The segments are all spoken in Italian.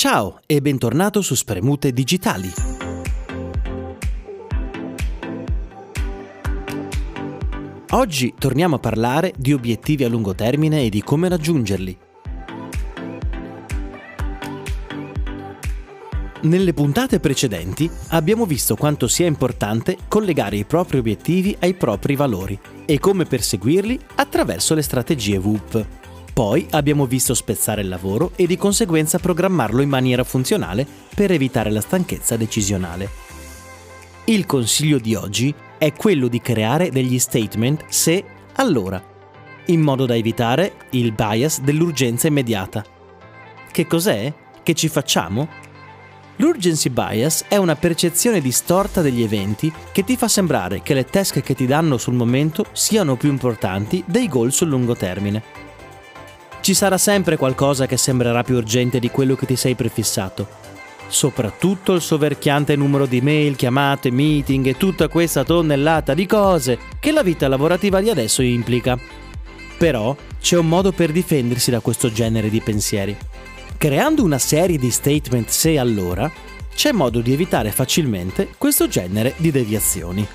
Ciao e bentornato su Spremute Digitali. Oggi torniamo a parlare di obiettivi a lungo termine e di come raggiungerli. Nelle puntate precedenti abbiamo visto quanto sia importante collegare i propri obiettivi ai propri valori e come perseguirli attraverso le strategie WUP. Poi abbiamo visto spezzare il lavoro e di conseguenza programmarlo in maniera funzionale per evitare la stanchezza decisionale. Il consiglio di oggi è quello di creare degli statement se allora, in modo da evitare il bias dell'urgenza immediata. Che cos'è? Che ci facciamo? L'urgency bias è una percezione distorta degli eventi che ti fa sembrare che le task che ti danno sul momento siano più importanti dei goal sul lungo termine. Ci sarà sempre qualcosa che sembrerà più urgente di quello che ti sei prefissato. Soprattutto il soverchiante numero di mail, chiamate, meeting e tutta questa tonnellata di cose che la vita lavorativa di adesso implica. Però c'è un modo per difendersi da questo genere di pensieri. Creando una serie di statement se allora, c'è modo di evitare facilmente questo genere di deviazioni.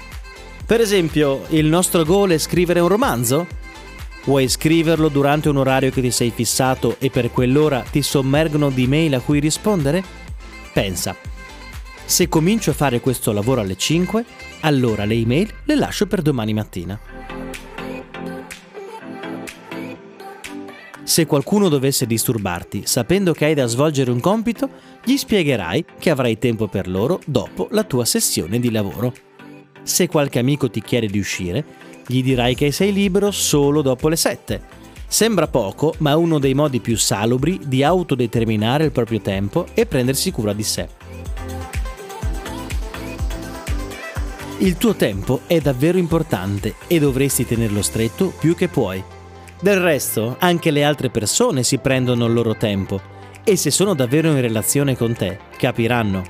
Per esempio, il nostro goal è scrivere un romanzo? Vuoi scriverlo durante un orario che ti sei fissato e per quell'ora ti sommergono di mail a cui rispondere? Pensa, se comincio a fare questo lavoro alle 5, allora le email le lascio per domani mattina. Se qualcuno dovesse disturbarti sapendo che hai da svolgere un compito, gli spiegherai che avrai tempo per loro dopo la tua sessione di lavoro. Se qualche amico ti chiede di uscire, gli dirai che sei libero solo dopo le 7. Sembra poco, ma è uno dei modi più salubri di autodeterminare il proprio tempo e prendersi cura di sé. Il tuo tempo è davvero importante e dovresti tenerlo stretto più che puoi. Del resto, anche le altre persone si prendono il loro tempo e se sono davvero in relazione con te, capiranno.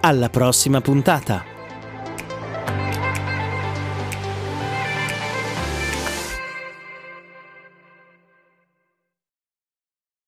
Alla prossima puntata!